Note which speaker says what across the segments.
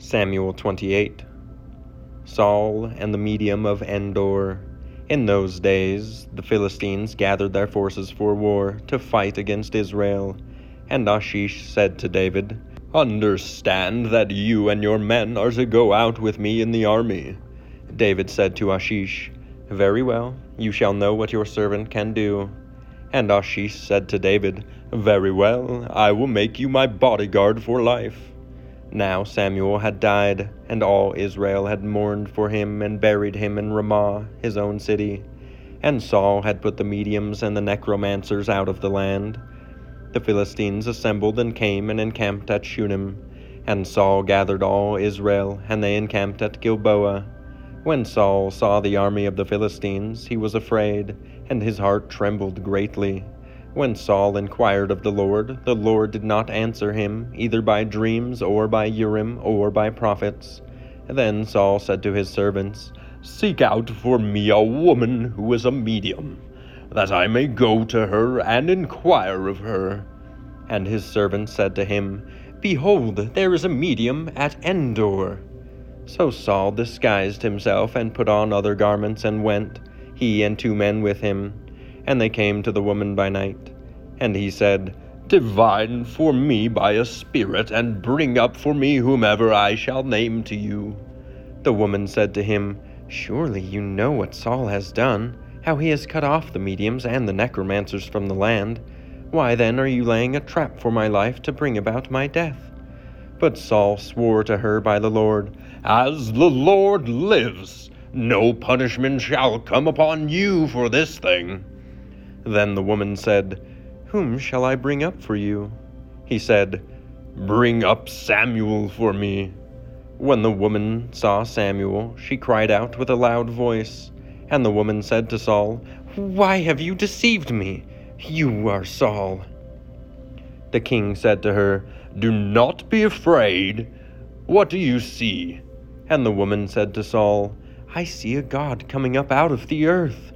Speaker 1: Samuel 28 Saul and the medium of Endor. In those days, the Philistines gathered their forces for war to fight against Israel. And Achish said to David, Understand that you and your men are to go out with me in the army. David said to Achish, Very well, you shall know what your servant can do. And Achish said to David, Very well, I will make you my bodyguard for life. Now Samuel had died, and all Israel had mourned for him and buried him in Ramah, his own city. And Saul had put the mediums and the necromancers out of the land. The Philistines assembled and came and encamped at Shunem. And Saul gathered all Israel, and they encamped at Gilboa. When Saul saw the army of the Philistines, he was afraid, and his heart trembled greatly. When Saul inquired of the Lord, the Lord did not answer him, either by dreams, or by Urim, or by prophets. Then Saul said to his servants, Seek out for me a woman who is a medium, that I may go to her and inquire of her. And his servants said to him, Behold, there is a medium at Endor. So Saul disguised himself and put on other garments and went, he and two men with him. And they came to the woman by night. And he said, Divine for me by a spirit, and bring up for me whomever I shall name to you. The woman said to him, Surely you know what Saul has done, how he has cut off the mediums and the necromancers from the land. Why then are you laying a trap for my life to bring about my death? But Saul swore to her by the Lord, As the Lord lives, no punishment shall come upon you for this thing. Then the woman said, Whom shall I bring up for you? He said, Bring up Samuel for me. When the woman saw Samuel, she cried out with a loud voice. And the woman said to Saul, Why have you deceived me? You are Saul. The king said to her, Do not be afraid. What do you see? And the woman said to Saul, I see a God coming up out of the earth.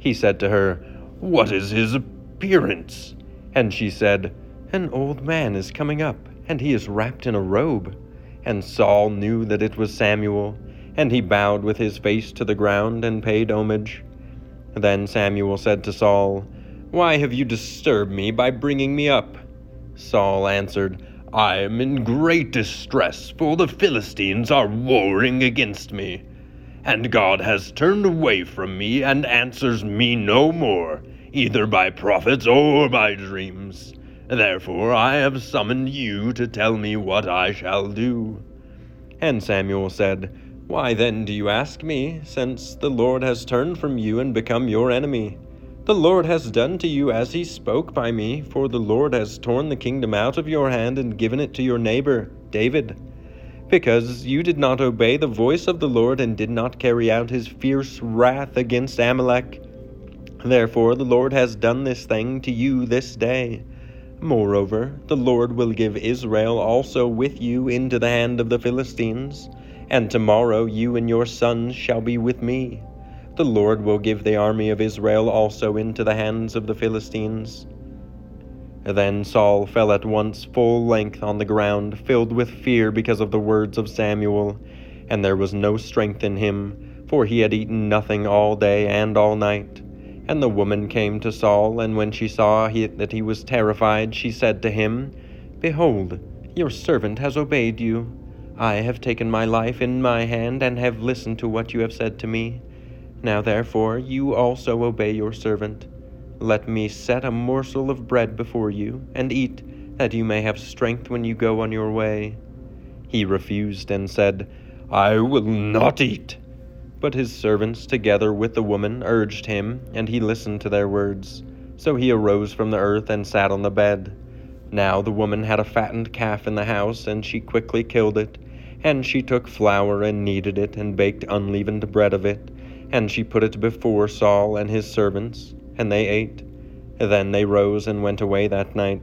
Speaker 1: He said to her, What is his appearance? And she said, An old man is coming up, and he is wrapped in a robe. And Saul knew that it was Samuel, and he bowed with his face to the ground and paid homage. Then Samuel said to Saul, Why have you disturbed me by bringing me up? Saul answered, I am in great distress, for the Philistines are warring against me and God has turned away from me and answers me no more, either by prophets or by dreams. Therefore I have summoned you to tell me what I shall do. And Samuel said, Why then do you ask me, since the Lord has turned from you and become your enemy? The Lord has done to you as he spoke by me, for the Lord has torn the kingdom out of your hand and given it to your neighbor, David because you did not obey the voice of the Lord and did not carry out his fierce wrath against Amalek. Therefore the Lord has done this thing to you this day. Moreover, the Lord will give Israel also with you into the hand of the Philistines, and tomorrow you and your sons shall be with me. The Lord will give the army of Israel also into the hands of the Philistines. Then Saul fell at once full length on the ground, filled with fear because of the words of Samuel, and there was no strength in him, for he had eaten nothing all day and all night. And the woman came to Saul, and when she saw he, that he was terrified, she said to him, Behold, your servant has obeyed you. I have taken my life in my hand, and have listened to what you have said to me. Now therefore you also obey your servant. Let me set a morsel of bread before you, and eat, that you may have strength when you go on your way. He refused and said, I will not eat. But his servants, together with the woman, urged him, and he listened to their words. So he arose from the earth and sat on the bed. Now the woman had a fattened calf in the house, and she quickly killed it. And she took flour and kneaded it, and baked unleavened bread of it. And she put it before Saul and his servants and they ate. Then they rose and went away that night.